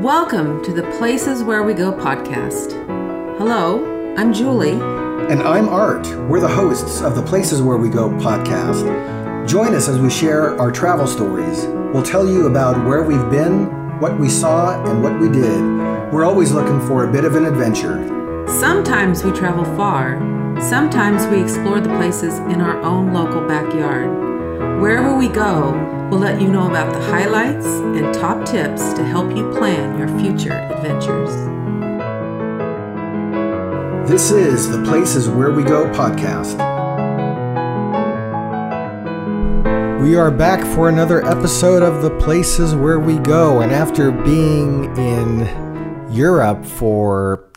Welcome to the Places Where We Go podcast. Hello, I'm Julie. And I'm Art. We're the hosts of the Places Where We Go podcast. Join us as we share our travel stories. We'll tell you about where we've been, what we saw, and what we did. We're always looking for a bit of an adventure. Sometimes we travel far, sometimes we explore the places in our own local backyard. Wherever we go, we'll let you know about the highlights and top tips to help you plan your future adventures. This is the Places Where We Go podcast. We are back for another episode of the Places Where We Go. And after being in Europe for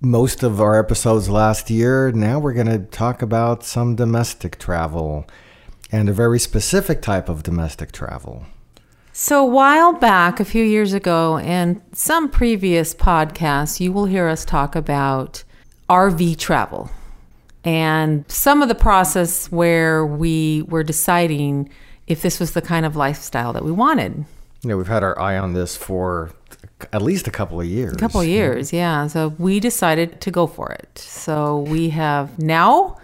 most of our episodes last year, now we're going to talk about some domestic travel and a very specific type of domestic travel. So, a while back, a few years ago, and some previous podcasts, you will hear us talk about RV travel and some of the process where we were deciding if this was the kind of lifestyle that we wanted. You know, we've had our eye on this for at least a couple of years. A couple of years, yeah. So we decided to go for it. So we have now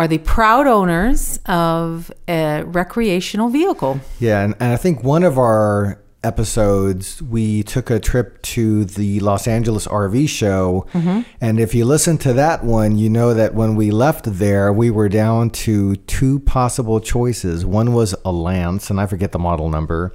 are the proud owners of a recreational vehicle. Yeah, and, and I think one of our episodes, we took a trip to the Los Angeles RV show. Mm-hmm. And if you listen to that one, you know that when we left there, we were down to two possible choices. One was a Lance, and I forget the model number.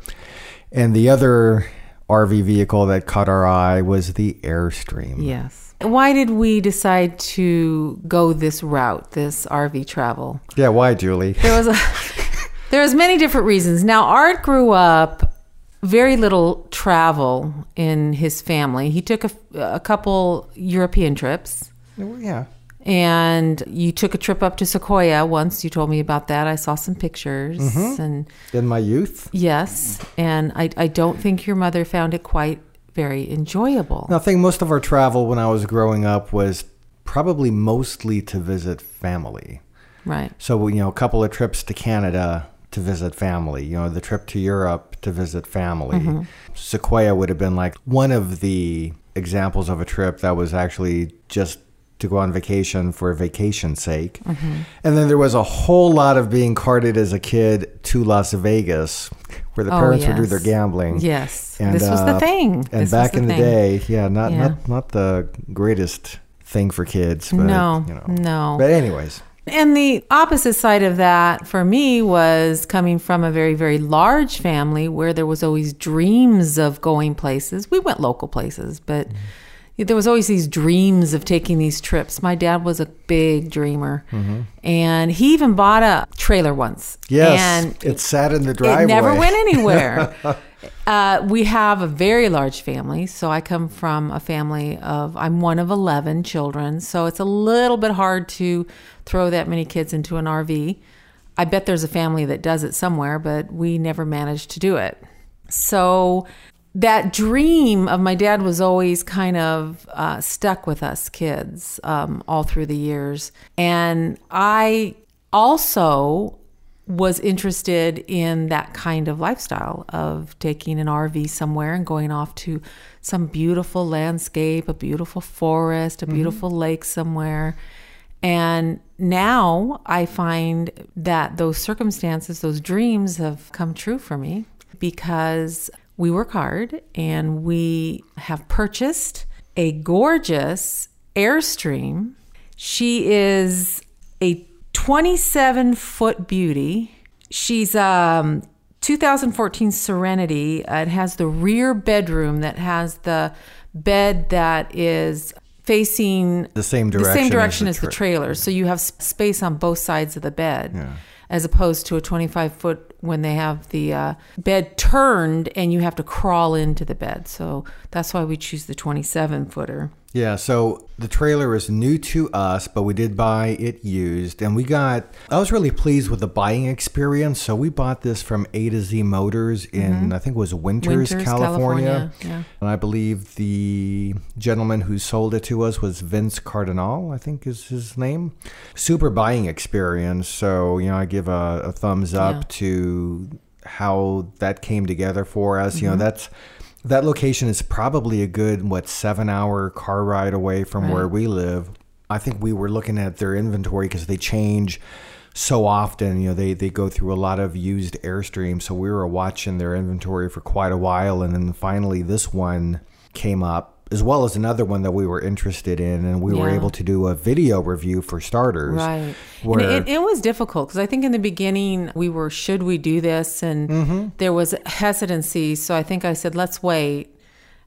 And the other RV vehicle that caught our eye was the Airstream. Yes. Why did we decide to go this route, this RV travel? Yeah, why, Julie? There was a there was many different reasons. Now, Art grew up very little travel in his family. He took a, a couple European trips. Oh, yeah. And you took a trip up to Sequoia once. You told me about that. I saw some pictures. Mm-hmm. And in my youth, yes. And I, I don't think your mother found it quite very enjoyable. Now, I think most of our travel when I was growing up was probably mostly to visit family. Right. So, you know, a couple of trips to Canada to visit family, you know, the trip to Europe to visit family. Mm-hmm. Sequoia would have been like one of the examples of a trip that was actually just to go on vacation for vacation's sake. Mm-hmm. And then there was a whole lot of being carted as a kid to Las Vegas where the oh, parents yes. would do their gambling. Yes. And, this was the uh, thing. And this back the in thing. the day, yeah, not, yeah. not not the greatest thing for kids. But, no, you know. no. But anyways. And the opposite side of that for me was coming from a very, very large family where there was always dreams of going places. We went local places, but mm-hmm there was always these dreams of taking these trips. My dad was a big dreamer, mm-hmm. and he even bought a trailer once. Yes, and it sat in the driveway. It never went anywhere. uh, we have a very large family, so I come from a family of I'm one of eleven children, so it's a little bit hard to throw that many kids into an RV. I bet there's a family that does it somewhere, but we never managed to do it. So that dream of my dad was always kind of uh, stuck with us kids um, all through the years. And I also was interested in that kind of lifestyle of taking an RV somewhere and going off to some beautiful landscape, a beautiful forest, a mm-hmm. beautiful mm-hmm. lake somewhere. And now I find that those circumstances, those dreams have come true for me because we work hard and we have purchased a gorgeous Airstream. She is a 27 foot beauty. She's um 2014 Serenity. it has the rear bedroom that has the bed that is facing the same direction, the same direction as, the, tra- the trailer. So you have space on both sides of the bed. Yeah as opposed to a 25 foot when they have the uh, bed turned and you have to crawl into the bed. So that's why we choose the 27 footer. Yeah, so the trailer is new to us, but we did buy it used. And we got, I was really pleased with the buying experience. So we bought this from A to Z Motors in, mm-hmm. I think it was Winters, Winters California. California. Yeah. And I believe the gentleman who sold it to us was Vince Cardinale, I think is his name. Super buying experience. So, you know, I give a, a thumbs up yeah. to how that came together for us. Mm-hmm. You know, mm-hmm. that's That location is probably a good, what, seven hour car ride away from where we live. I think we were looking at their inventory because they change so often. You know, they, they go through a lot of used Airstream. So we were watching their inventory for quite a while. And then finally, this one came up. As well as another one that we were interested in, and we were able to do a video review for starters. Right. Where, and it, it was difficult because I think in the beginning we were, should we do this? And Mm-hmm. there was hesitancy. So I think I said, let's wait.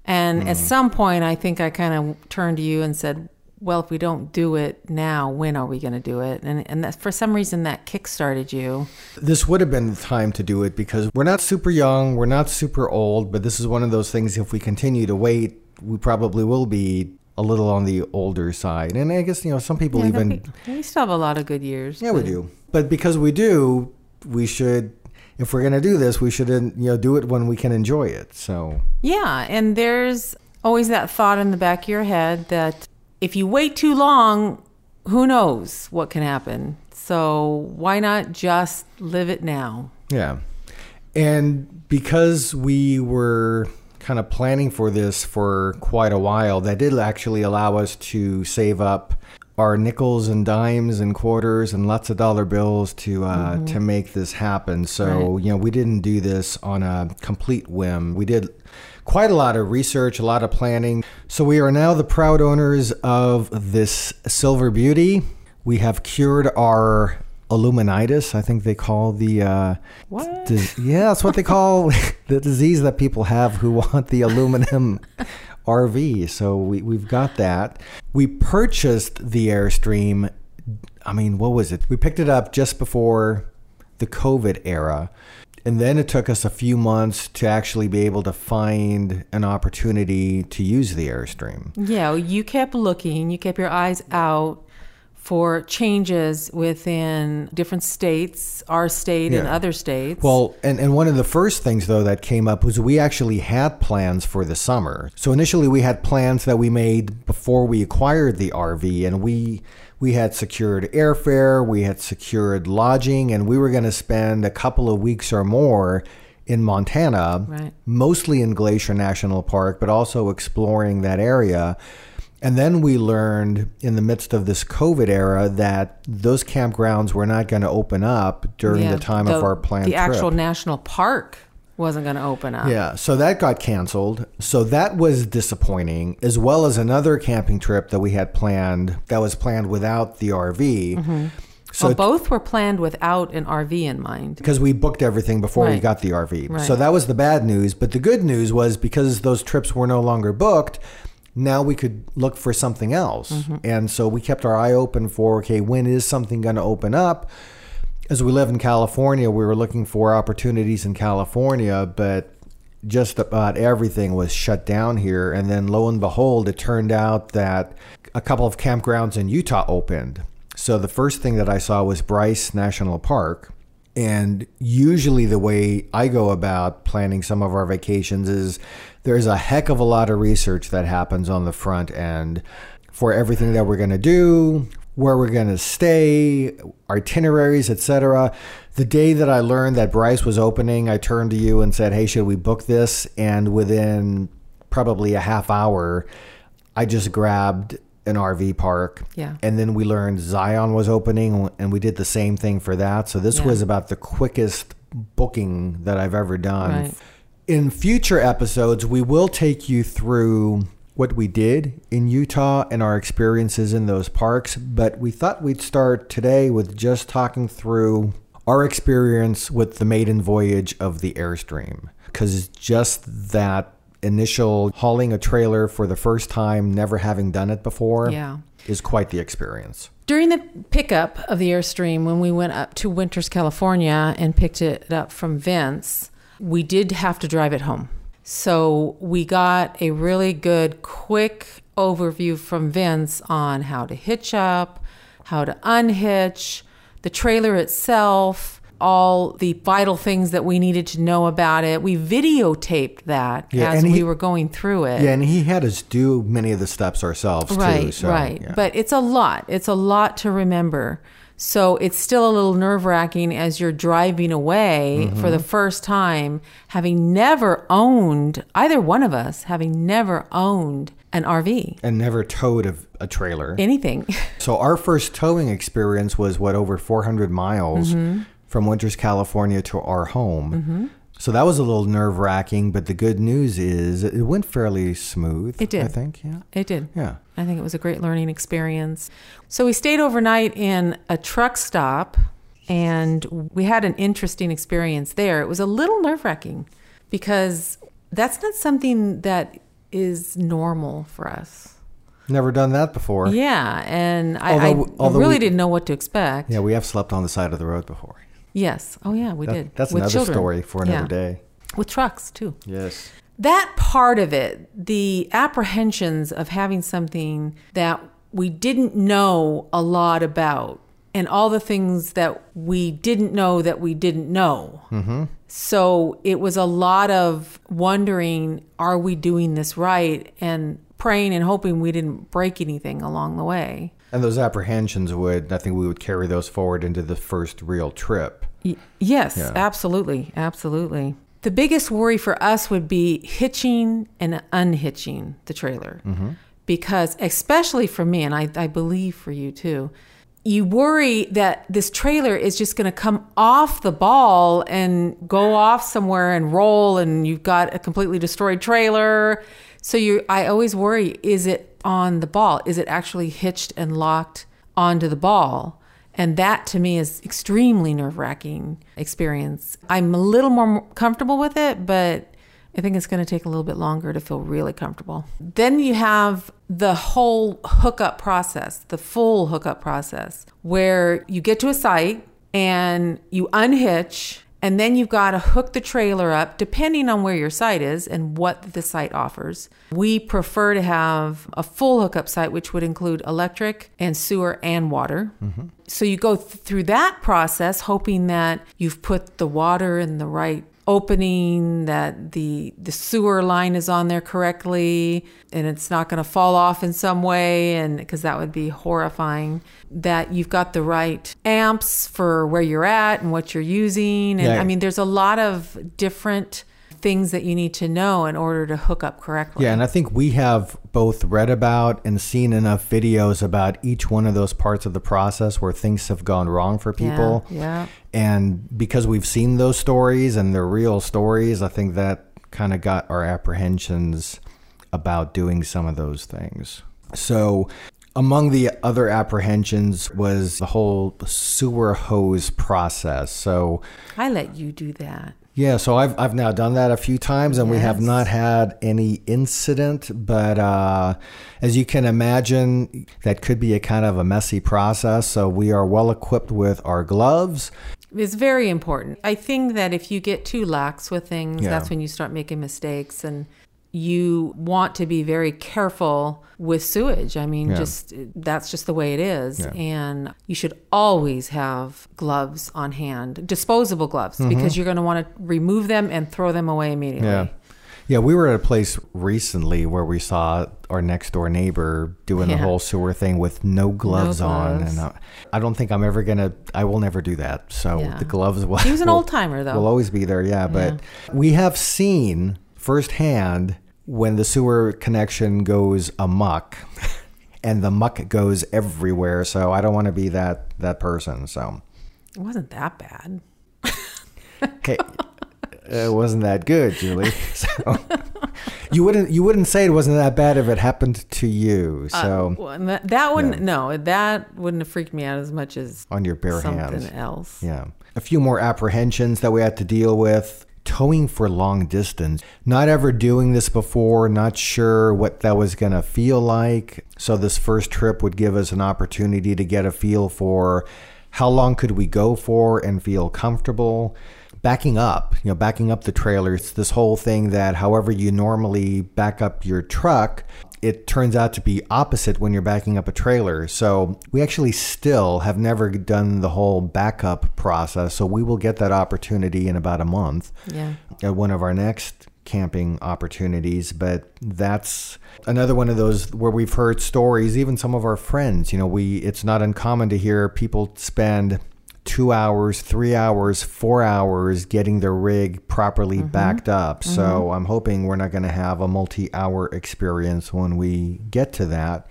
And Mm-hmm. at some point, I think I kind of turned to you and said, well, if we don't do it now, when are we going to do it? And, and that, for some reason, that kickstarted you. This would have been the time to do it because we're not super young, we're not super old, but this is one of those things if we continue to wait, we probably will be a little on the older side. And I guess, you know, some people Yeah, even that'd we still have a lot of good years. Yeah, we do. But because we do, we should if we're going to do this, we should you know do it when we can enjoy it. So, Yeah, and there's always that thought in the back of your head that if you wait too long, who knows what can happen. So why not just live it now? Yeah. And because we were kind of planning for this for quite a while, that did actually allow us to save up our nickels and dimes and quarters and lots of dollar bills to uh, to make this happen. So you know we didn't do this on a complete whim. We did quite a lot of research, a lot of planning. So we are now the proud owners of this Silver Beauty. We have cured our illuminitis. I think they call the uh, What? dis- yeah, that's what they call the disease that people have who want the aluminum RV. So we we've got that. We purchased the Airstream. I mean, what was it? We picked it up just before the COVID era. And then it took us a few months to actually be able to find an opportunity to use the Airstream. Yeah, you kept looking, you kept your eyes out for changes within different states, our state and other states. Well, and, and one of the first things, though, that came up was we actually had plans for the summer. So initially, we had plans that we made before we acquired the RV, and we we had secured airfare, we had secured lodging, and we were going to spend a couple of weeks or more in Montana, Right. mostly in Glacier National Park, but also exploring that area. And then we learned in the midst of this COVID era that those campgrounds were not going to open up during Yeah, the time of our planned The trip. actual national park wasn't going to open up. Yeah, so that got canceled. So that was disappointing, as well as another camping trip that we had planned that was planned without the RV. Mm-hmm. So well, both were planned without an RV in mind. because we booked everything before we got the RV. Right. So that was the bad news. But the good news was because those trips were no longer booked, now we could look for something else. Mm-hmm. And so we kept our eye open for okay, when is something going to open up? As we live in California, we were looking for opportunities in California, but just about everything was shut down here. And then lo and behold, it turned out that a couple of campgrounds in Utah opened. So the first thing that I saw was Bryce National Park. And usually, the way I go about planning some of our vacations is there's a heck of a lot of research that happens on the front end for everything that we're going to do, where we're going to stay, itineraries, etc. The day that I learned that Bryce was opening, I turned to you and said, "Hey, should we book this?" And within probably a half hour, I just grabbed an RV park. Yeah. And then we learned Zion was opening, and we did the same thing for that. So this Yeah. was about the quickest booking that I've ever done. Right. In future episodes, we will take you through what we did in Utah and our experiences in those parks. But we thought we'd start today with just talking through our experience with the maiden voyage of the Airstream. Because just that initial hauling a trailer for the first time, never having done it before, Yeah. is quite the experience. During the pickup of the Airstream, when we went up to Winters, California, and picked it up from Vince, we did have to drive it home. So we got a really good, quick overview from Vince on how to hitch up, how to unhitch, the trailer itself, all the vital things that we needed to know about it. We videotaped that Yeah, as and we he- were going through it. Yeah, and he had us do many of the steps ourselves right too. So, right yeah. but it's a lot it's a lot to remember So it's still a little nerve wracking as you're driving away Mm-hmm. for the first time, having never owned, either one of us, having never owned an RV, And never towed a, a trailer. anything. So our first towing experience was what over 400 miles Mm-hmm. from Winters, California to our home. So that was a little nerve wracking, but the good news is it went fairly smooth. It did. I think. Yeah. It did. Yeah. I think it was a great learning experience. So we stayed overnight in a truck stop and we had an interesting experience there. It was a little nerve wracking because that's not something that is normal for us. Never done that before. Yeah, and I, I although really we- didn't know what to expect. Yeah, we have slept on the side of the road before. Yes. Oh, yeah, we That- did. That's With another children. story for another Yeah. day. With trucks, too. Yes. that part of it, the apprehensions of having something that we didn't know a lot about, and all the things that we didn't know that we didn't know. Mm-hmm. So it was a lot of wondering are we doing this right? And praying and hoping we didn't break anything along the way. And those apprehensions would, I think we would carry those forward into the first real trip. Y- Yes, Yeah. absolutely. Absolutely. The biggest worry for us would be hitching and unhitching the trailer. Mm-hmm. Because, especially for me, and I, I believe for you too, you worry that this trailer is just going to come off the ball and go off somewhere and roll, and you've got a completely destroyed trailer. So you, I always worry: is it on the ball? Is it actually hitched and locked onto the ball? And that to me is extremely nerve wracking experience. I'm a little more comfortable with it, but I think it's going to take a little bit longer to feel really comfortable. Then you have the whole hookup process, the full hookup process, where you get to a site and you unhitch, and then you've got to hook the trailer up depending on where your site is and what the site offers. We prefer to have a full hookup site, which would include electric and sewer and water. Mm-hmm. So you go th- through that process, hoping that you've put the water in the right opening, that the the sewer line is on there correctly, and it's not going to fall off in some way, and because that would be horrifying. That you've got the right amps for where you're at and what you're using, and Yeah. I mean, there's a lot of different things that you need to know in order to hook up correctly. Yeah, and I think we have both read about and seen enough videos about each one of those parts of the process where things have gone wrong for people. yeah. yeah. And because we've seen those stories and they're real stories, I think that kind of got our apprehensions about doing some of those things. So, among the other apprehensions was the whole sewer hose process. So, I let you do that. Yeah, so I've I've now done that a few times, and we have not had any incident. But uh, as you can imagine, that could be a kind of a messy process. So we are well equipped with our gloves. It's very important. I think that if you get too lax with things, Yeah. that's when you start making mistakes and you want to be very careful with sewage. I mean, Yeah. just that's just the way it is. Yeah. And you should always have gloves on hand, disposable gloves, Mm-hmm. because you're going to want to remove them and throw them away immediately. Yeah. Yeah, we were at a place recently where we saw our next door neighbor doing the whole sewer thing with no gloves, on, gloves. and I, I don't think I'm ever gonna. I will never do that. So Yeah. the gloves will. He was an old timer, though. will always be there. Yeah, but we have seen firsthand when the sewer connection goes amok, and the muck goes everywhere. So I don't want to be that that person. So It wasn't that bad. okay. It wasn't that good, Julie. So you wouldn't you wouldn't say it wasn't that bad if it happened to you. Uh, so Well, that, that wouldn't, no, that wouldn't have freaked me out as much as on your bare something hands. else. Yeah. A few more apprehensions that we had to deal with. Towing for long distance. Not ever doing this before, not sure what that was going to feel like. So, this first trip would give us an opportunity to get a feel for how long could we go for and feel comfortable. Backing up, you know, backing up the trailer, it's this whole thing that however you normally back up your truck, it turns out to be opposite when you're backing up a trailer. So we actually still have never done the whole backup process. So we will get that opportunity in about a month Yeah. at one of our next camping opportunities, but that's another one of those where we've heard stories, even some of our friends, you know, we it's not uncommon to hear people spend two hours, three hours, four hours getting the rig properly mm-hmm. backed up. Mm-hmm. So I'm hoping we're not going to have a multi hour experience when we get to that.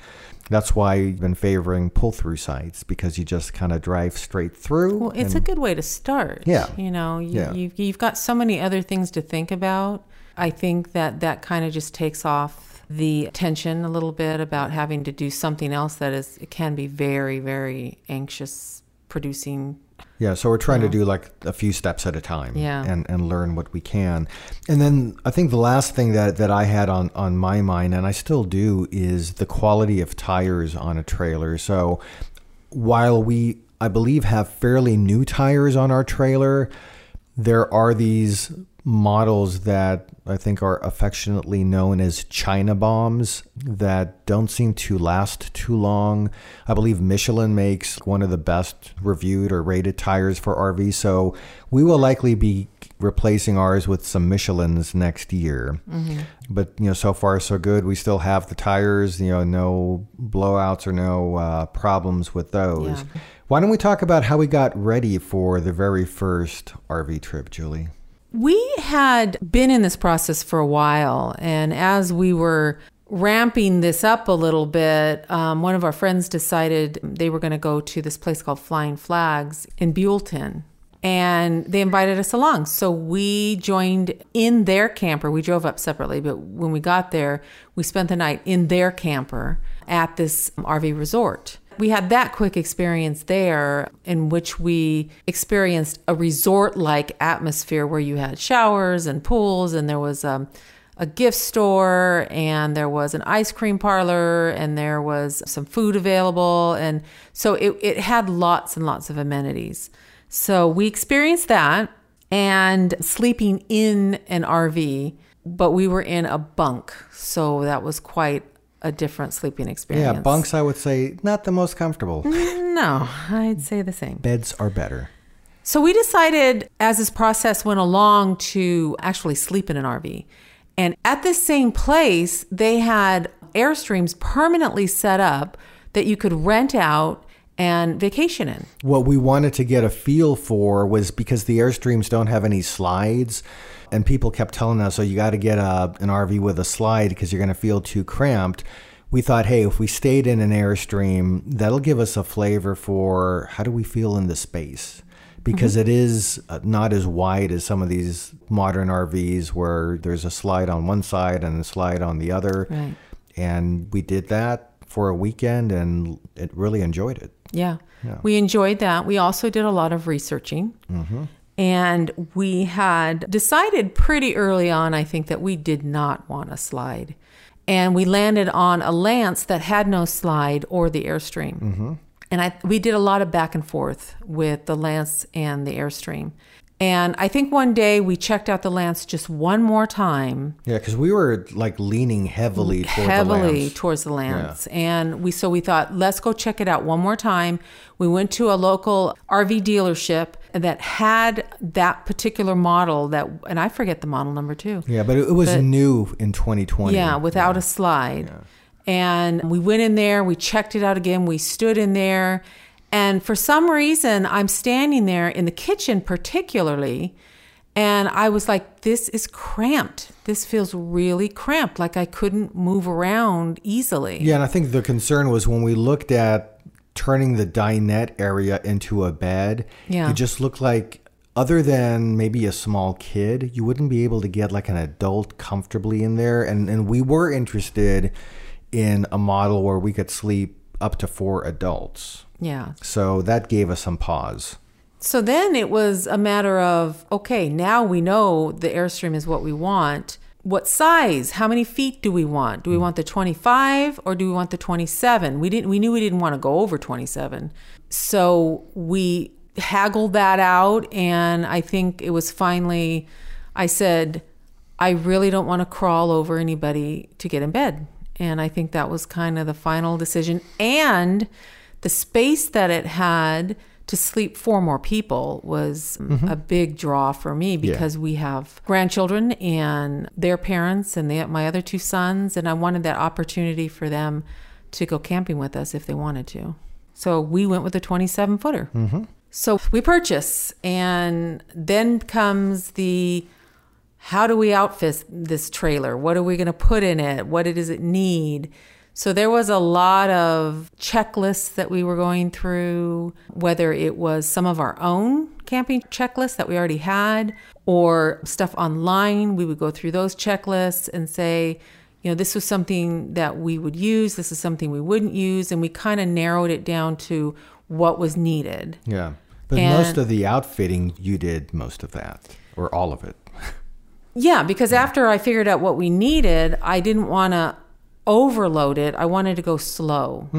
That's why I've been favoring pull through sites because you just kind of drive straight through. Well, it's and, a good way to start. Yeah. You know, you, yeah. You've, you've got so many other things to think about. I think that that kind of just takes off the tension a little bit about having to do something else that is, it can be very, very anxious producing yeah, so we're trying to do like a few steps at a time yeah. and, and learn what we can. And then I think the last thing that, that I had on, on my mind, and I still do, is the quality of tires on a trailer. So while we, I believe, have fairly new tires on our trailer, there are these models that I think are affectionately known as China bombs that don't seem to last too long. I believe Michelin makes one of the best reviewed or rated tires for RV, so we will likely be replacing ours with some Michelins next year. Mm-hmm. But you know, so far so good. We still have the tires. You know, no blowouts or no uh, problems with those. Yeah. Why don't we talk about how we got ready for the very first RV trip, Julie? We had been in this process for a while, and as we were ramping this up a little bit, um, one of our friends decided they were going to go to this place called Flying Flags in Buellton. And they invited us along. So we joined in their camper. We drove up separately, but when we got there, we spent the night in their camper at this RV resort we had that quick experience there in which we experienced a resort like atmosphere where you had showers and pools and there was um, a gift store and there was an ice cream parlor and there was some food available. And so it, it had lots and lots of amenities. So we experienced that and sleeping in an rv but we were in a bunk. So that was quite a different sleeping experience. Yeah, bunks, I would say, not the most comfortable. Mm, no, I'd say the same. Beds are better. So we decided as this process went along to actually sleep in an RV. And at this same place, they had Airstreams permanently set up that you could rent out and vacation in. What we wanted to get a feel for was because the Airstreams don't have any slides and people kept telling us, "Oh, you got to get a, an RV with a slide because you're going to feel too cramped." We thought, hey, if we stayed in an Airstream, that'll give us a flavor for how do we feel in the space because mm-hmm. it is uh, not as wide as some of these modern RVs where there's a slide on one side and a slide on the other. Right. And we did that for a weekend and it really enjoyed it. Yeah. yeah. We enjoyed that. We also did a lot of researching. Mm-hmm. And we had decided pretty early on, I think, that we did not want a slide. And we landed on a Lance that had no slide or the Airstream. Mm-hmm. And I, we did a lot of back and forth with the Lance and the Airstream. And I think one day we checked out the Lance just one more time. Yeah, because we were like leaning heavily toward heavily the towards the Lance, yeah. and we so we thought let's go check it out one more time. We went to a local RV dealership that had that particular model that, and I forget the model number too. Yeah, but it was but, new in 2020. Yeah, without yeah. a slide. Yeah. And we went in there, we checked it out again, we stood in there and for some reason, I'm standing there in the kitchen, particularly, and I was like, this is cramped. This feels really cramped, like I couldn't move around easily. Yeah, and I think the concern was when we looked at turning the dinette area into a bed, yeah. it just looked like other than maybe a small kid, you wouldn't be able to get like an adult comfortably in there. And and we were interested in a model where we could sleep up to four adults. Yeah. So that gave us some pause. So then it was a matter of okay, now we know the Airstream is what we want. What size? How many feet do we want? Do we hmm. want the 25 or do we want the 27? We didn't we knew we didn't want to go over 27. So we haggled that out and I think it was finally I said I really don't want to crawl over anybody to get in bed. And I think that was kind of the final decision and the space that it had to sleep four more people was mm-hmm. a big draw for me because we have grandchildren and their parents and my other two sons, and I wanted that opportunity for them to go camping with us if they wanted to. So we went with a 27 footer. Mm-hmm. So we purchase, and then comes the how do we outfit this trailer? What are we going to put in it? What does it need? So there was a lot of checklists that we were going through, whether it was some of our own camping checklists that we already had or stuff online. We would go through those checklists and say, you know, this was something that we would use, this is something we wouldn't use, and we kind of narrowed it down to what was needed. Yeah. But And- most of the outfitting, you did most of that, or all of it. Yeah, because after I figured out what we needed, I didn't want to overload it. I wanted to go slow.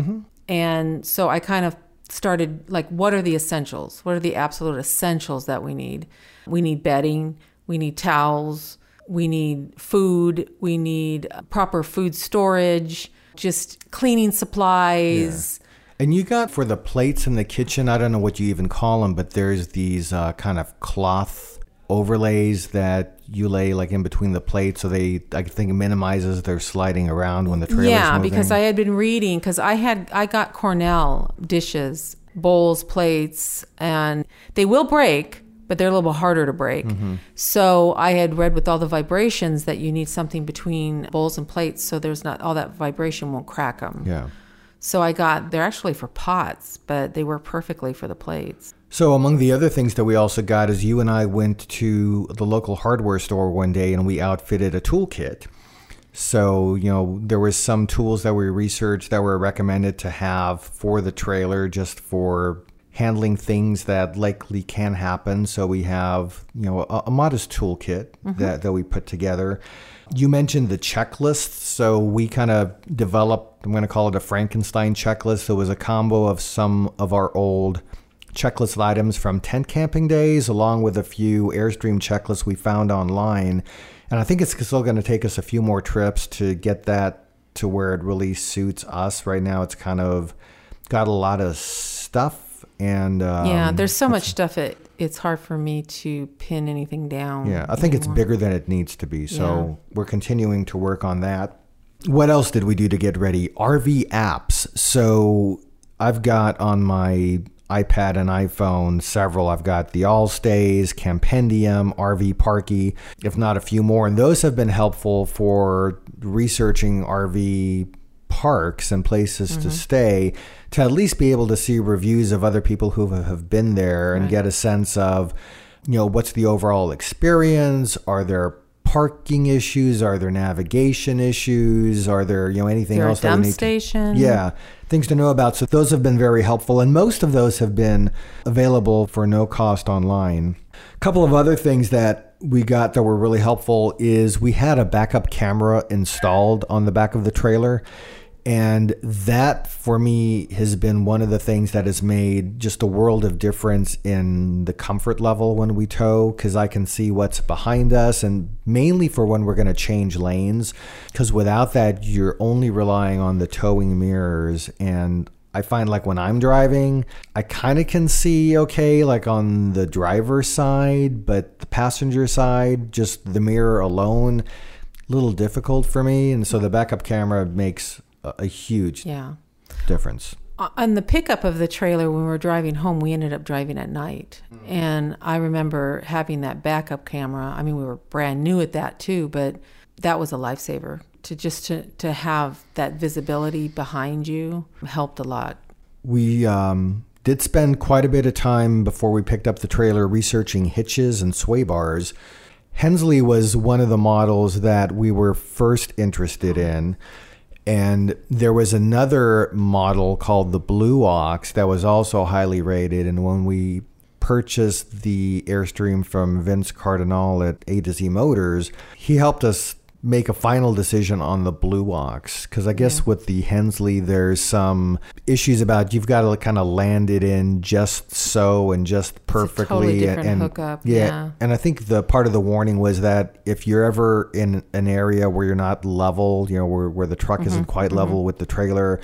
And so I kind of started like, what are the essentials? What are the absolute essentials that we need? We need bedding, we need towels, we need food, we need proper food storage, just cleaning supplies. And you got for the plates in the kitchen, I don't know what you even call them, but there's these uh, kind of cloth overlays that you lay like in between the plates so they I think minimizes their sliding around when the trailer's Yeah, moving. because I had been reading because I had I got Corelle dishes, bowls, plates, and they will break, but they're a little bit harder to break. Mm-hmm. So I had read with all the vibrations that you need something between bowls and plates so there's not all that vibration won't crack them. yeah. So I got they're actually for pots, but they work perfectly for the plates. So among the other things that we also got is you and I went to the local hardware store one day and we outfitted a toolkit. So, you know, there was some tools that we researched that were recommended to have for the trailer just for handling things that likely can happen. So we have, you know, a, a modest toolkit mm-hmm. that, that we put together. You mentioned the checklist. So we kind of developed, I'm going to call it a Frankenstein checklist. It was a combo of some of our old checklist of items from tent camping days, along with a few Airstream checklists we found online. And I think it's still going to take us a few more trips to get that to where it really suits us. Right now, it's kind of got a lot of stuff, and um, yeah, there's so much stuff it it's hard for me to pin anything down. yeah, I think it's bigger than it needs to be. So we're continuing to work on that. What else did we do to get ready? RV apps. So I've got on my iPad and iPhone several. I've got the Allstays, Campendium, RV Parky, if not a few more. And those have been helpful for researching RV parks and places to mm-hmm. stay to at least be able to see reviews of other people who have been there and get a sense of you know what's the overall experience are there parking issues? Are there navigation issues? Are there you know anything there a else that we dump need to- station? yeah things to know about. So those have been very helpful and most of those have been available for no cost online. A couple of other things that we got that were really helpful is we had a backup camera installed on the back of the trailer and that for me has been one of the things that has made just a world of difference in the comfort level when we tow because I can see what's behind us and mainly for when we're going to change lanes because without that you're only relying on the towing mirrors and I find like when I'm driving, I kind of can see okay, like on the driver's side, but the passenger side, just the mirror alone, a little difficult for me. And so the backup camera makes a, a huge Yeah. difference. on the pickup of the trailer when we were driving home we ended up driving at night and i remember having that backup camera i mean we were brand new at that too but that was a lifesaver to just to, to have that visibility behind you helped a lot We um, did spend quite a bit of time before we picked up the trailer researching hitches and sway bars. Hensley was one of the models that we were first interested in. And there was another model called the Blue Ox that was also highly rated. And when we purchased the Airstream from Vince Cardinale at A to Z Motors, he helped us make a final decision on the Blue Ox. Because I guess with the Hensley, there's some issues about you've got to kind of land it in just so and just perfectly. totally and- different and, hookup, yeah. And I think the part of the warning was that if you're ever in an area where you're not level, you know, where, where the truck isn't Mm-hmm, quite level with the trailer,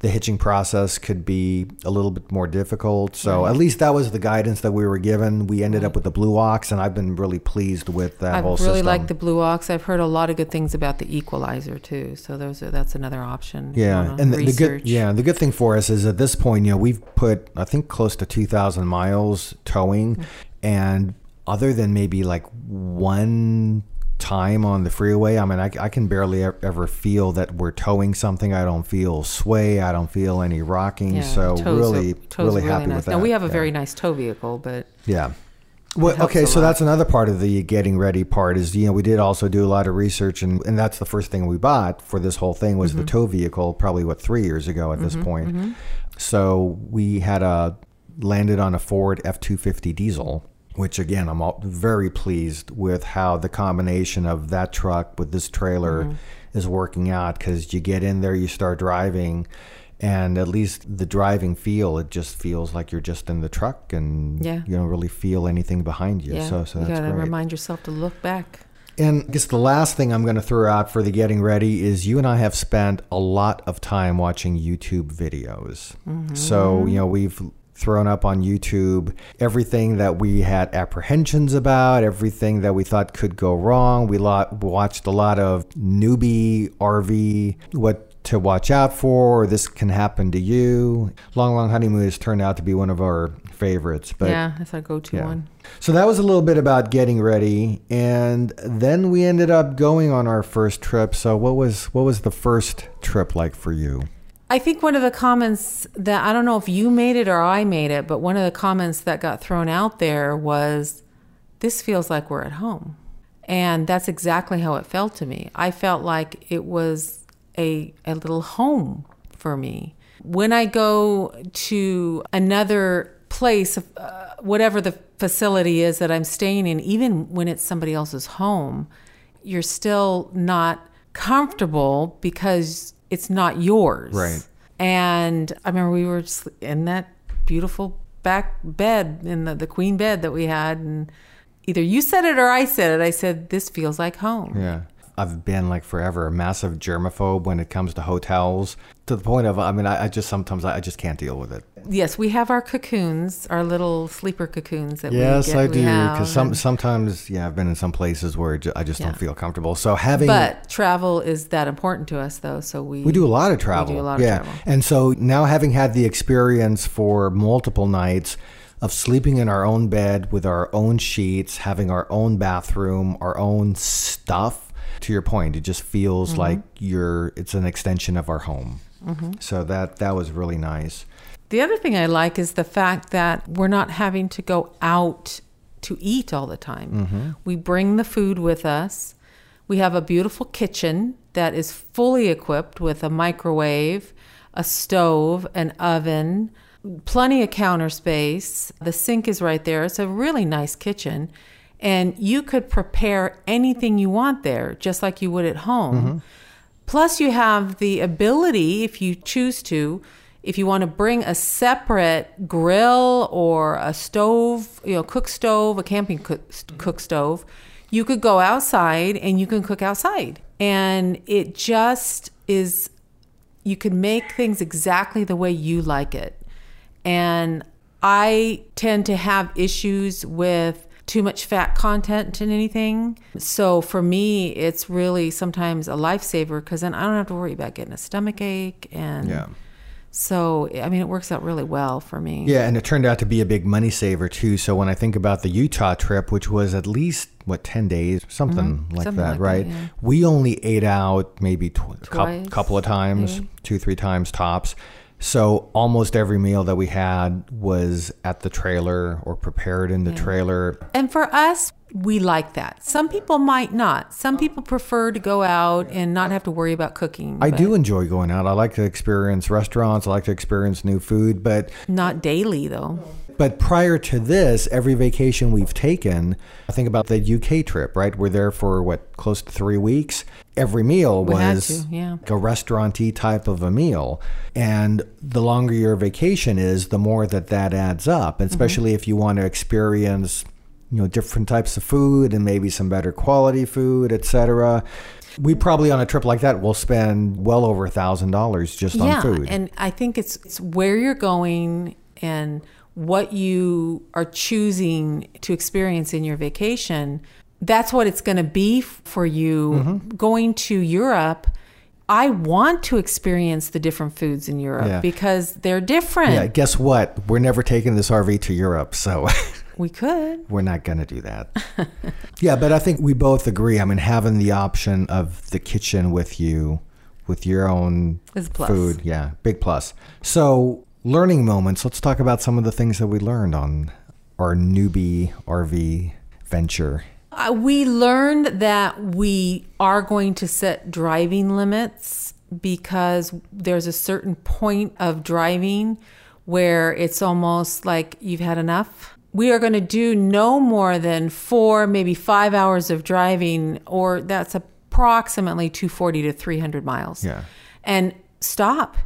the hitching process could be a little bit more difficult. So at least that was the guidance that we were given. We ended up with the Blue Ox, and I've been really pleased with that I whole really system. like the Blue Ox. I've heard a lot of good things about the Equalizer too. So those are that's another option. Yeah, and the, the good yeah the good thing for us is at this point, you know, we've put I think close to two thousand miles towing, Mm. and other than maybe like one time on the freeway, I mean, I, I can barely ever feel that we're towing something. I don't feel sway. I don't feel any rocking. Yeah, so really, are- really are happy nice. with that. Now we have a yeah. very nice tow vehicle, but Yeah. Well, okay, so that's another part of the getting ready part is, you know, we did also do a lot of research and, and that's the first thing we bought for this whole thing was the Mm-hmm. tow vehicle, probably what, three years ago at this mm-hmm, point. Mm-hmm. So we had a landed on a Ford F 250 diesel, which again, I'm all, very pleased with how the combination of that truck with this trailer Mm-hmm. is working out because you get in there, you start driving. And at least the driving feel, it just feels like you're just in the truck and Yeah. you don't really feel anything behind you. yeah, So, so you gotta great. remind yourself to look back. And I guess the last thing I'm going to throw out for the getting ready is you and I have spent a lot of time watching YouTube videos. So, you know, we've thrown up on YouTube everything that we had apprehensions about, everything that we thought could go wrong. We lot, watched a lot of newbie RV, what to watch out for, or this can happen to you. Long Long Honeymoon has turned out to be one of our favorites. But yeah, that's our go-to yeah. one. So that was a little bit about getting ready, and then we ended up going on our first trip. So what was what was the first trip like for you? I think one of the comments that I don't know if you made it or I made it, but one of the comments that got thrown out there was, "This feels like we're at home," and that's exactly how it felt to me. I felt like it was a a little home for me. When I go to another place, uh, whatever the facility is that I'm staying in, even when it's somebody else's home, you're still not comfortable because it's not yours. Right. And I remember we were just in that beautiful back bed in the, the queen bed that we had and either you said it or I said it. I said, This feels like home. Yeah. I've been like forever a massive germaphobe when it comes to hotels to the point of I mean I, I just sometimes I, I just can't deal with it. Yes, we have our cocoons, our little sleeper cocoons that Yes, we get, I do because some sometimes yeah I've been in some places where I just Yeah. don't feel comfortable. So having But travel is that important to us, though. So we We do a lot of travel. We do a lot of yeah. travel. And so now having had the experience for multiple nights of sleeping in our own bed with our own sheets, having our own bathroom, our own stuff, to your point, it just feels Mm-hmm. like you're it's an extension of our home. So that that was really nice. The other thing I like is the fact that we're not having to go out to eat all the time. We bring the food with us. We have a beautiful kitchen that is fully equipped with a microwave, a stove, an oven, plenty of counter space. The sink is right there. It's a really nice kitchen. And you could prepare anything you want there, just like you would at home. Mm-hmm. Plus, you have the ability, if you choose to, if you want to bring a separate grill or a stove, you know, cook stove, a camping cook, cook stove, you could go outside and you can cook outside. And it just is, you can make things exactly the way you like it. And I tend to have issues with too much fat content in anything. So for me, it's really sometimes a lifesaver because then I don't have to worry about getting a stomach ache. And Yeah. so, I mean, it works out really well for me. Yeah, and it turned out to be a big money saver too. So when I think about the Utah trip, which was at least what ten days, something like Mm-hmm. Something that, like that, right? yeah. We only ate out maybe tw- a couple of times, maybe. two three times tops. So almost every meal that we had was at the trailer or prepared in the trailer. And for us, we like that. Some people might not. Some people prefer to go out and not have to worry about cooking. I do enjoy going out. I like to experience restaurants. I like to experience new food, but Not daily, though. But prior to this, every vacation we've taken, I think about the UK trip, right? We're there for what, close to three weeks. Every meal We was to, yeah. like a restaurant-y type of a meal. And the longer your vacation is, the more that that adds up, Mm-hmm. especially if you want to experience you know different types of food and maybe some better quality food, etc. We probably on a trip like that will spend well over a thousand dollars just yeah, on food. and I think it's it's where you're going and what you are choosing to experience in your vacation. That's what it's going to be for you Mm-hmm. going to Europe. I want to experience the different foods in Europe Yeah. because they're different. yeah, guess what? We're never taking this RV to Europe, so We could. we're not going to do that. yeah, but I think we both agree. I mean, having the option of the kitchen with you, with your own Is a plus. food, yeah, big plus. So, learning moments. Let's talk about some of the things that we learned on our newbie RV venture. Uh, we learned that we are going to set driving limits because there's a certain point of driving where it's almost like you've had enough. We are going to do no more than four, maybe five hours of driving, or that's approximately 240 to 300 miles. Yeah. And stop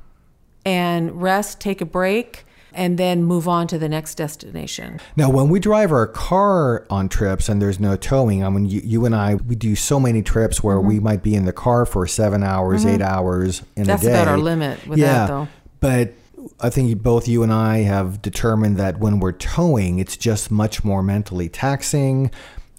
and rest, take a break, and then move on to the next destination. Now, when we drive our car on trips and there's no towing, I mean, you, you and I, we do so many trips where we might be in the car for seven hours, eight hours in Mm-hmm. That's a day. That's about our limit with yeah, that, though. But I think both you and I have determined that when we're towing, it's just much more mentally taxing.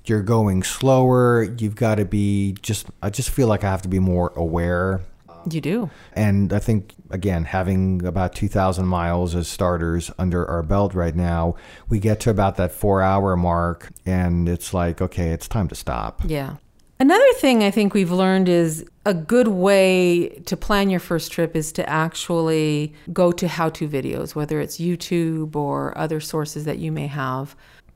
You're going slower. You've got to be just, I just feel like I have to be more aware You do. and I think, again, having about 2,000 miles as starters under our belt right now, we get to about that four hour mark, and it's like, okay, it's time to stop. Yeah. Another thing I think we've learned is a good way to plan your first trip is to actually go to how to videos, whether it's YouTube or other sources that you may have.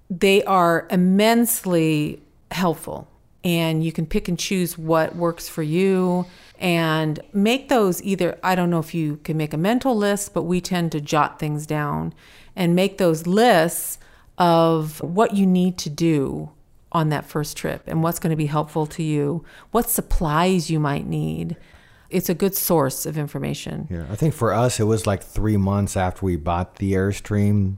They are immensely helpful, and you can pick and choose what works for you and make those either. I don't know if you can make a mental list, but we tend to jot things down and make those lists of what you need to do on that first trip and what's going to be helpful to you, what supplies you might need. It's a good source of information. Yeah, I think for us, it was like three months after we bought the Airstream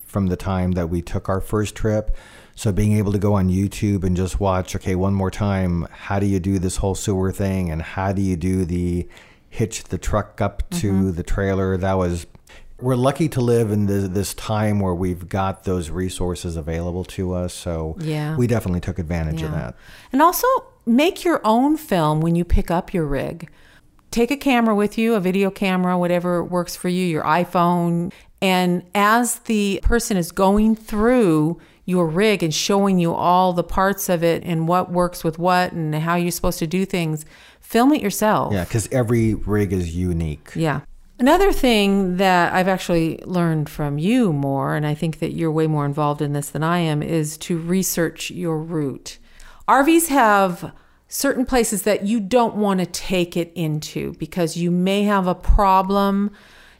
from the time that we took our first trip. So being able to go on YouTube and just watch, okay, one more time, how do you do this whole sewer thing and how do you do the hitch the truck up to mm-hmm. the trailer? That was we're lucky to live in this, this time where we've got those resources available to us. So Yeah. we definitely took advantage of that. And also make your own film when you pick up your rig. Take a camera with you, a video camera, whatever works for you, your iPhone. And as the person is going through your rig and showing you all the parts of it and what works with what and how you're supposed to do things, film it yourself. Yeah, because every rig is unique. Yeah. Another thing that I've actually learned from you more, and I think that you're way more involved in this than I am, is to research your route. RVs have certain places that you don't want to take it into because you may have a problem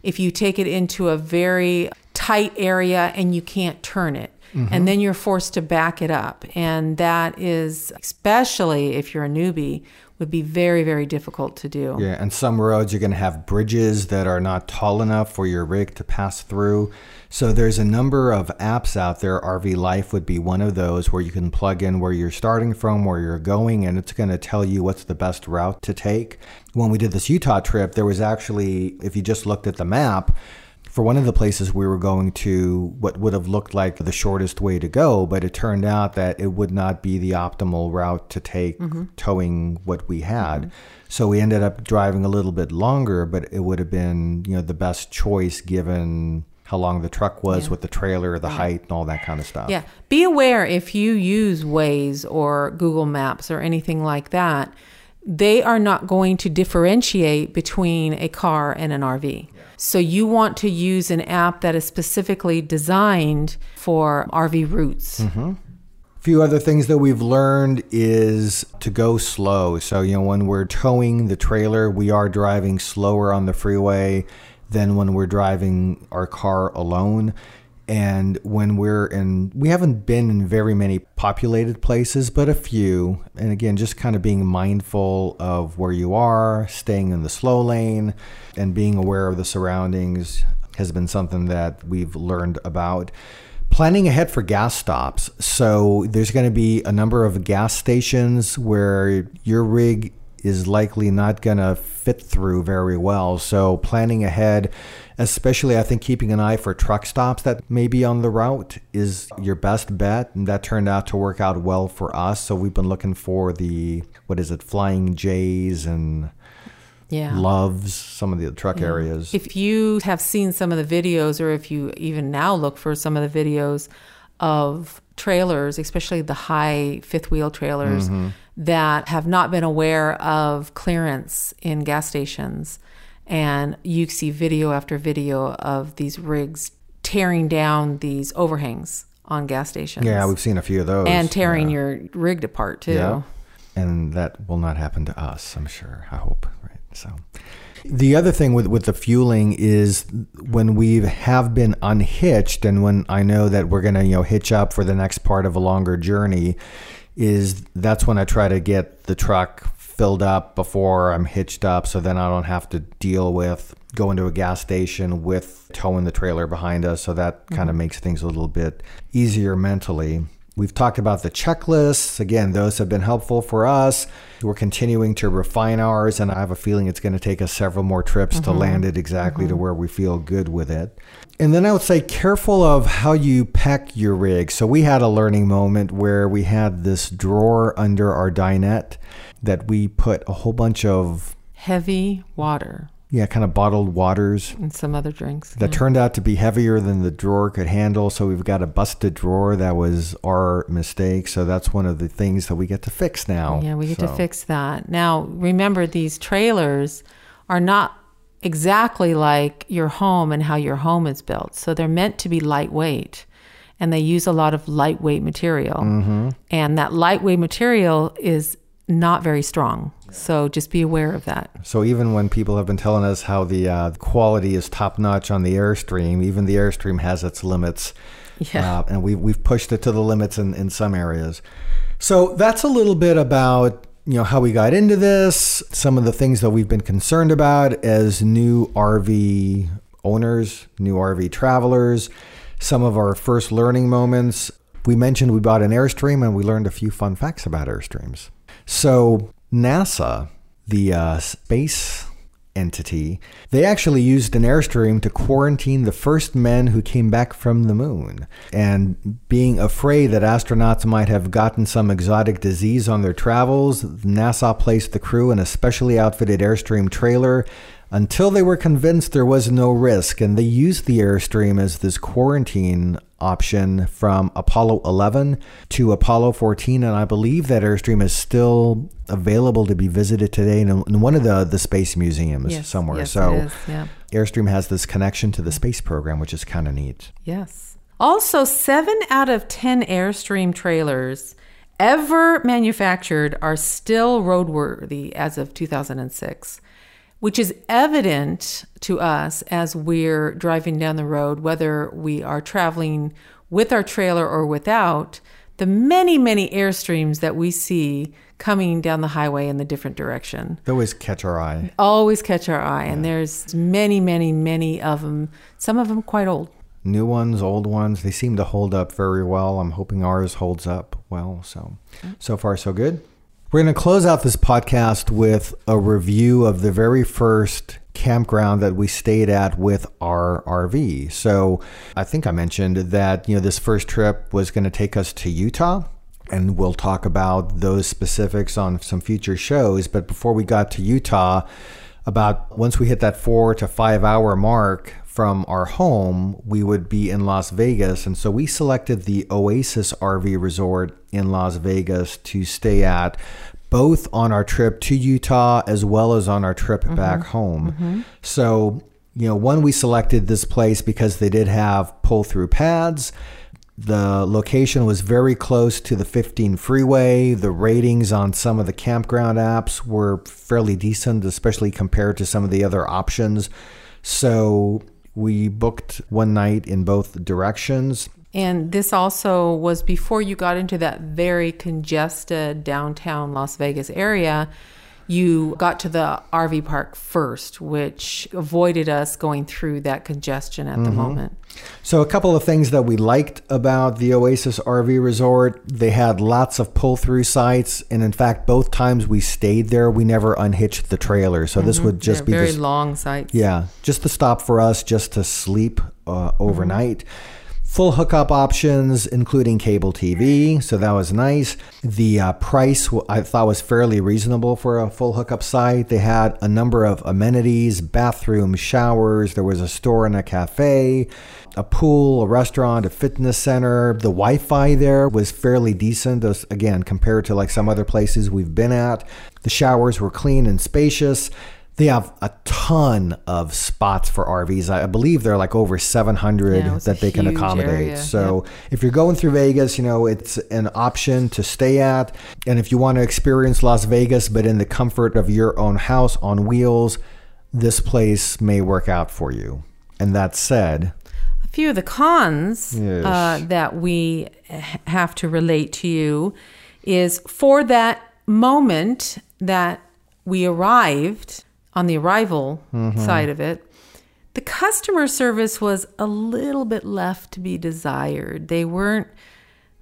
if you take it into a very tight area and you can't turn it. Mm-hmm. And then you're forced to back it up. And that is, especially if you're a newbie, would be very, very difficult to do. Yeah, and some roads you're going to have bridges that are not tall enough for your rig to pass through. So there's a number of apps out there. RV Life would be one of those where you can plug in where you're starting from, where you're going, and it's going to tell you what's the best route to take. When we did this Utah trip, there was actually, if you just looked at the map, for one of the places we were going to what would have looked like the shortest way to go, but it turned out that it would not be the optimal route to take mm-hmm. towing what we had. So we ended up driving a little bit longer, but it would have been, you know, the best choice given how long the truck was with the trailer, the height and all that kind of stuff. Yeah. Be aware if you use Waze or Google Maps or anything like that, they are not going to differentiate between a car and an RV. So you want to use an app that is specifically designed for RV routes. A few other things that we've learned is to go slow. So, you know, when we're towing the trailer, we are driving slower on the freeway than when we're driving our car alone. And when we're in, we haven't been in very many populated places, but a few. And again, just kind of being mindful of where you are, staying in the slow lane, and being aware of the surroundings has been something that we've learned about. Planning ahead for gas stops. So there's going to be a number of gas stations where your rig is likely not going to fit through very well. So planning ahead, especially I think keeping an eye for truck stops that may be on the route is your best bet. And that turned out to work out well for us. So we've been looking for the, what is it, Flying J's and Yeah. Love's, some of the truck areas. If you have seen some of the videos, or if you even now look for some of the videos of trailers, especially the high fifth wheel trailers mm-hmm. that have not been aware of clearance in gas stations, and you see video after video of these rigs tearing down these overhangs on gas stations. yeah, we've seen a few of those. and tearing Yeah. your rig apart too. Yeah. And that will not happen to us, I'm sure. I hope. Right. So the other thing with, with the fueling is when we have been unhitched and when I know that we're gonna, you know, hitch up for the next part of a longer journey, is that's when I try to get the truck filled up before I'm hitched up so then I don't have to deal with going to a gas station with towing the trailer behind us. So that kind of mm-hmm. makes things a little bit easier mentally. We've talked about the checklists. Again, those have been helpful for us. We're continuing to refine ours, and I have a feeling it's going to take us several more trips to mm-hmm. land it exactly to mm-hmm. where we feel good with it. And then I would say, careful of how you pack your rig. So we had a learning moment where we had this drawer under our dinette that we put a whole bunch of, Heavy water yeah, kind of bottled waters and some other drinks. that turned out to be heavier than the drawer could handle. So we've got a busted drawer. That was our mistake. So that's one of the things that we get to fix now. Yeah, we get to fix that. Now, remember, these trailers are not exactly like your home and how your home is built. So they're meant to be lightweight and they use a lot of lightweight material. Mm-hmm. And that lightweight material is not very strong. So just be aware of that. So even when people have been telling us how the uh, quality is top notch on the Airstream, even the Airstream has its limits. Yeah. Uh, and we've, we've pushed it to the limits in, in some areas. So that's a little bit about you know how we got into this, some of the things that we've been concerned about as new RV owners, new RV travelers, some of our first learning moments. We mentioned we bought an Airstream and we learned a few fun facts about Airstreams. So NASA, the uh, space entity, they actually used an Airstream to quarantine the first men who came back from the moon. And being afraid that astronauts might have gotten some exotic disease on their travels, NASA placed the crew in a specially outfitted Airstream trailer until they were convinced there was no risk. And they used the Airstream as this quarantine option from Apollo 11 to Apollo 14. And I believe that Airstream is still available to be visited today in, in one of the, the space museums Yes, somewhere. yes, so yeah. Airstream has this connection to the space program, which is kind of neat. Yes. Also, seven out of 10 Airstream trailers ever manufactured are still roadworthy as of 2006, which is evident to us as we're driving down the road, whether we are traveling with our trailer or without. The many, many Airstreams that we see coming down the highway in the different direction They always catch our eye. always catch our eye, and there's many, many, many of them. Some of them quite old. New ones, old ones, they seem to hold up very well. I'm hoping ours holds up well. So, so far, so good. We're going to close out this podcast with a review of the very first campground that we stayed at with our RV. So, I think I mentioned that, you know, this first trip was going to take us to Utah. And we'll talk about those specifics on some future shows. But before we got to Utah, about once we hit that four to five hour mark from our home, we would be in Las Vegas. And so we selected the Oasis RV Resort in Las Vegas to stay at, both on our trip to Utah as well as on our trip mm-hmm. back home. Mm-hmm. So, you know, one, we selected this place because they did have pull through pads. The location was very close to the 15 freeway. The ratings on some of the campground apps were fairly decent, especially compared to some of the other options. So we booked one night in both directions. And this also was before you got into that very congested downtown Las Vegas area. You got to the RV park first, which avoided us going through that congestion at the mm-hmm. moment. So, a couple of things that we liked about the Oasis RV Resort they had lots of pull through sites. And in fact, both times we stayed there, we never unhitched the trailer. So, this mm-hmm. would just They're be very this, long sites. yeah, just to stop for us, just to sleep uh, mm-hmm. overnight. Full hookup options, including cable TV, so that was nice. The uh, price I thought was fairly reasonable for a full hookup site. They had a number of amenities, bathrooms, showers. There was a store and a cafe, a pool, a restaurant, a fitness center. The Wi-Fi there was fairly decent, again compared to like some other places we've been at. The showers were clean and spacious. They have a ton of spots for RVs. I believe there are like over 700 Yeah, that they can accommodate. area. So if you're going through Vegas, you know, it's an option to stay at. And if you want to experience Las Vegas, but in the comfort of your own house on wheels, this place may work out for you. And that said, A few of the cons Yes. uh, that we have to relate to you is for that moment that we arrived on the arrival mm-hmm. side of it, the customer service was a little bit left to be desired. They weren't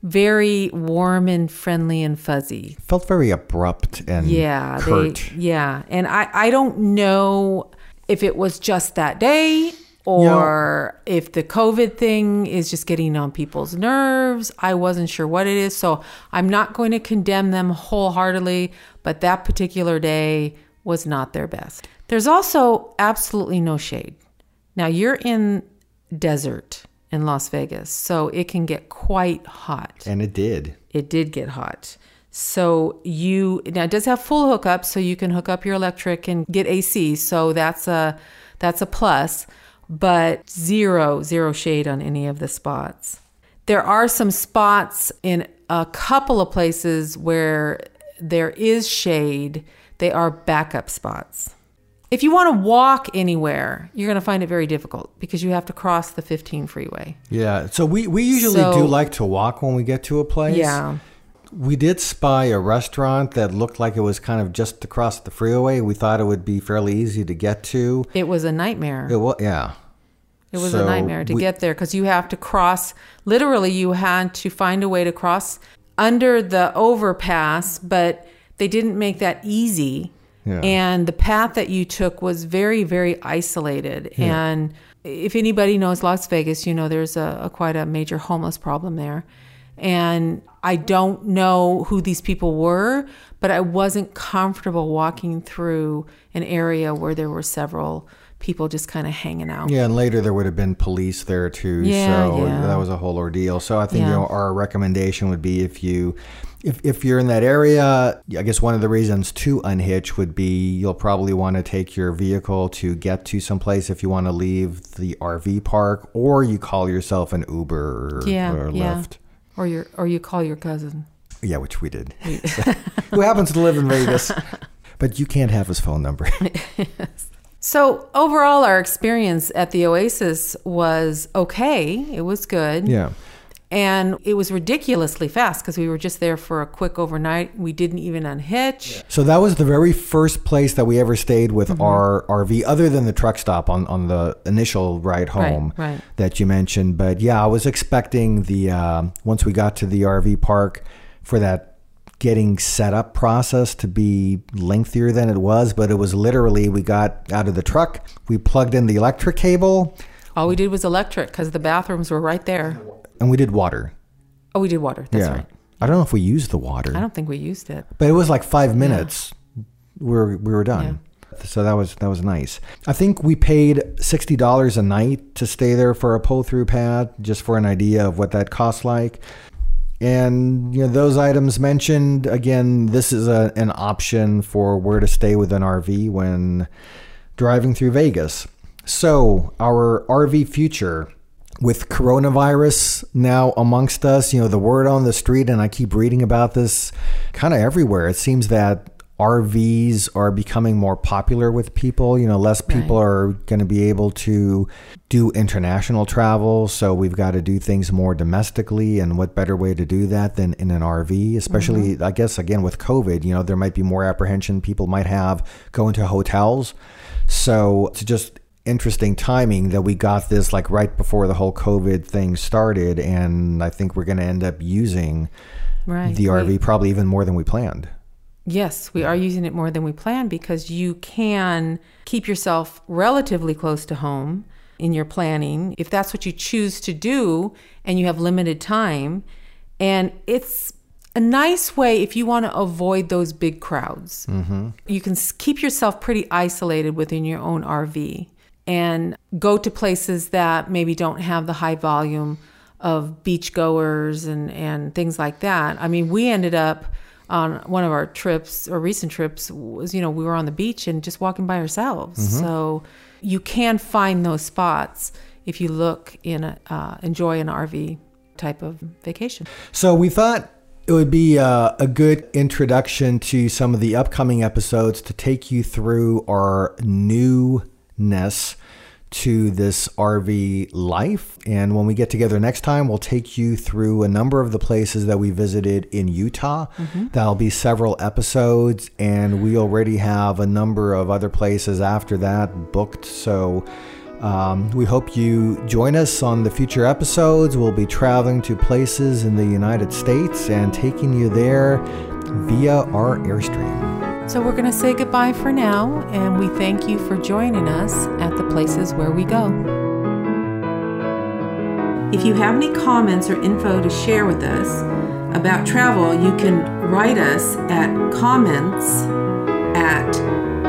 very warm and friendly and fuzzy. felt very abrupt and Yeah, curt. they yeah, and I I don't know if it was just that day or if the COVID thing is just getting on people's nerves. I wasn't sure what it is, so I'm not going to condemn them wholeheartedly, but that particular day was not their best. There's also absolutely no shade. Now you're in desert in Las Vegas, so it can get quite hot and it did. it did get hot. So you now it does have full hookup, so you can hook up your electric and get AC. So that's a that's a plus, but zero zero shade on any of the spots. There are some spots in a couple of places where there is shade. They are backup spots. If you want to walk anywhere, you're going to find it very difficult because you have to cross the 15 freeway. Yeah. So we, we usually So- do like to walk when we get to a place. Yeah. We did spy a restaurant that looked like it was kind of just across the freeway. We thought it would be fairly easy to get to. It was a nightmare. It was, yeah. It was So a nightmare to we- get there because you have to cross. Literally, you had to find a way to cross under the overpass, but they didn't make that easy. Yeah. And the path that you took was very, very isolated. And if anybody knows Las Vegas, you know there's a, a quite a major homeless problem there. And I don't know who these people were, but I wasn't comfortable walking through an area where there were several people just kind of hanging out. Yeah, and later there would have been police there too. Yeah, so yeah. that was a whole ordeal. So I think you know our recommendation would be if you if if you're in that area, I guess one of the reasons to unhitch would be you'll probably want to take your vehicle to get to someplace if you want to leave the RV park or you call yourself an Uber or, Yeah, or yeah. Lyft. Or your or you call your cousin. Yeah, which we did. Who happens to live in Vegas. But you can't have his phone number. So overall, our experience at the Oasis was okay. It was good, yeah. and it was ridiculously fast because we were just there for a quick overnight. We didn't even unhitch. So that was the very first place that we ever stayed with Mm-hmm. our RV, other than the truck stop on, on the initial ride home right. that you mentioned. But yeah, I was expecting the uh, once we got to the RV park for that getting set up process to be lengthier than it was. But it was literally we got out of the truck, we plugged in the electric cable, All we did was electric because the bathrooms were right there. and we did water. Oh, we did water. That's yeah. right. I don't know if we used the water. I don't think we used it. but it was like five minutes. We were we were done. So that was that was nice. I think we paid sixty dollars a night to stay there for a pull through pad, just for an idea of what that costs like. And you know those items mentioned again. This is a, an option for where to stay with an RV when driving through Vegas. So our RV future with coronavirus now amongst us, you know, the word on the street, and I keep reading about this kind of everywhere. It seems that RVs are becoming more popular with people. You know, less people Right. are going to be able to do international travel. So we've got to do things more domestically. And what better way to do that than in an RV? Especially, mm-hmm. I guess, again, with COVID, you know, there might be more apprehension people might have going to hotels. So it's just interesting timing that we got this like right before the whole COVID thing started. And I think we're going to end up using Right. the RV probably even more than we planned. Yes, we are using it more than we plan because you can keep yourself relatively close to home in your planning if that's what you choose to do and you have limited time. And it's a nice way if you want to avoid those big crowds. Mm-hmm. You can keep yourself pretty isolated within your own RV and go to places that maybe don't have the high volume of beachgoers and, and things like that. I mean, we ended up on one of our trips or recent trips was, you know, we were on the beach and just walking by ourselves. So you can find those spots if you look in a, uh, enjoy an RV type of vacation. So we thought it would be uh, a good introduction to some of the upcoming episodes to take you through our newness to this RV life. And when we get together next time, we'll take you through a number of the places that we visited in Utah. That'll be several episodes, and we already have a number of other places after that booked. So um, we hope you join us on the future episodes. We'll be traveling to places in the United States and taking you there via our Airstream. So we're going to say goodbye for now, and we thank you for joining us at the places where we go. If you have any comments or info to share with us about travel, you can write us at comments at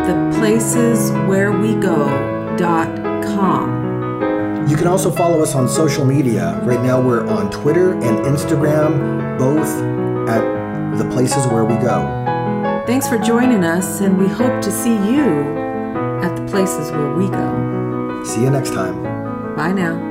theplaceswherewego.com. You can also follow us on social media. Right now, we're on Twitter and Instagram, both at the places where we go. Thanks for joining us, and we hope to see you at the places where we go. See you next time. Bye now.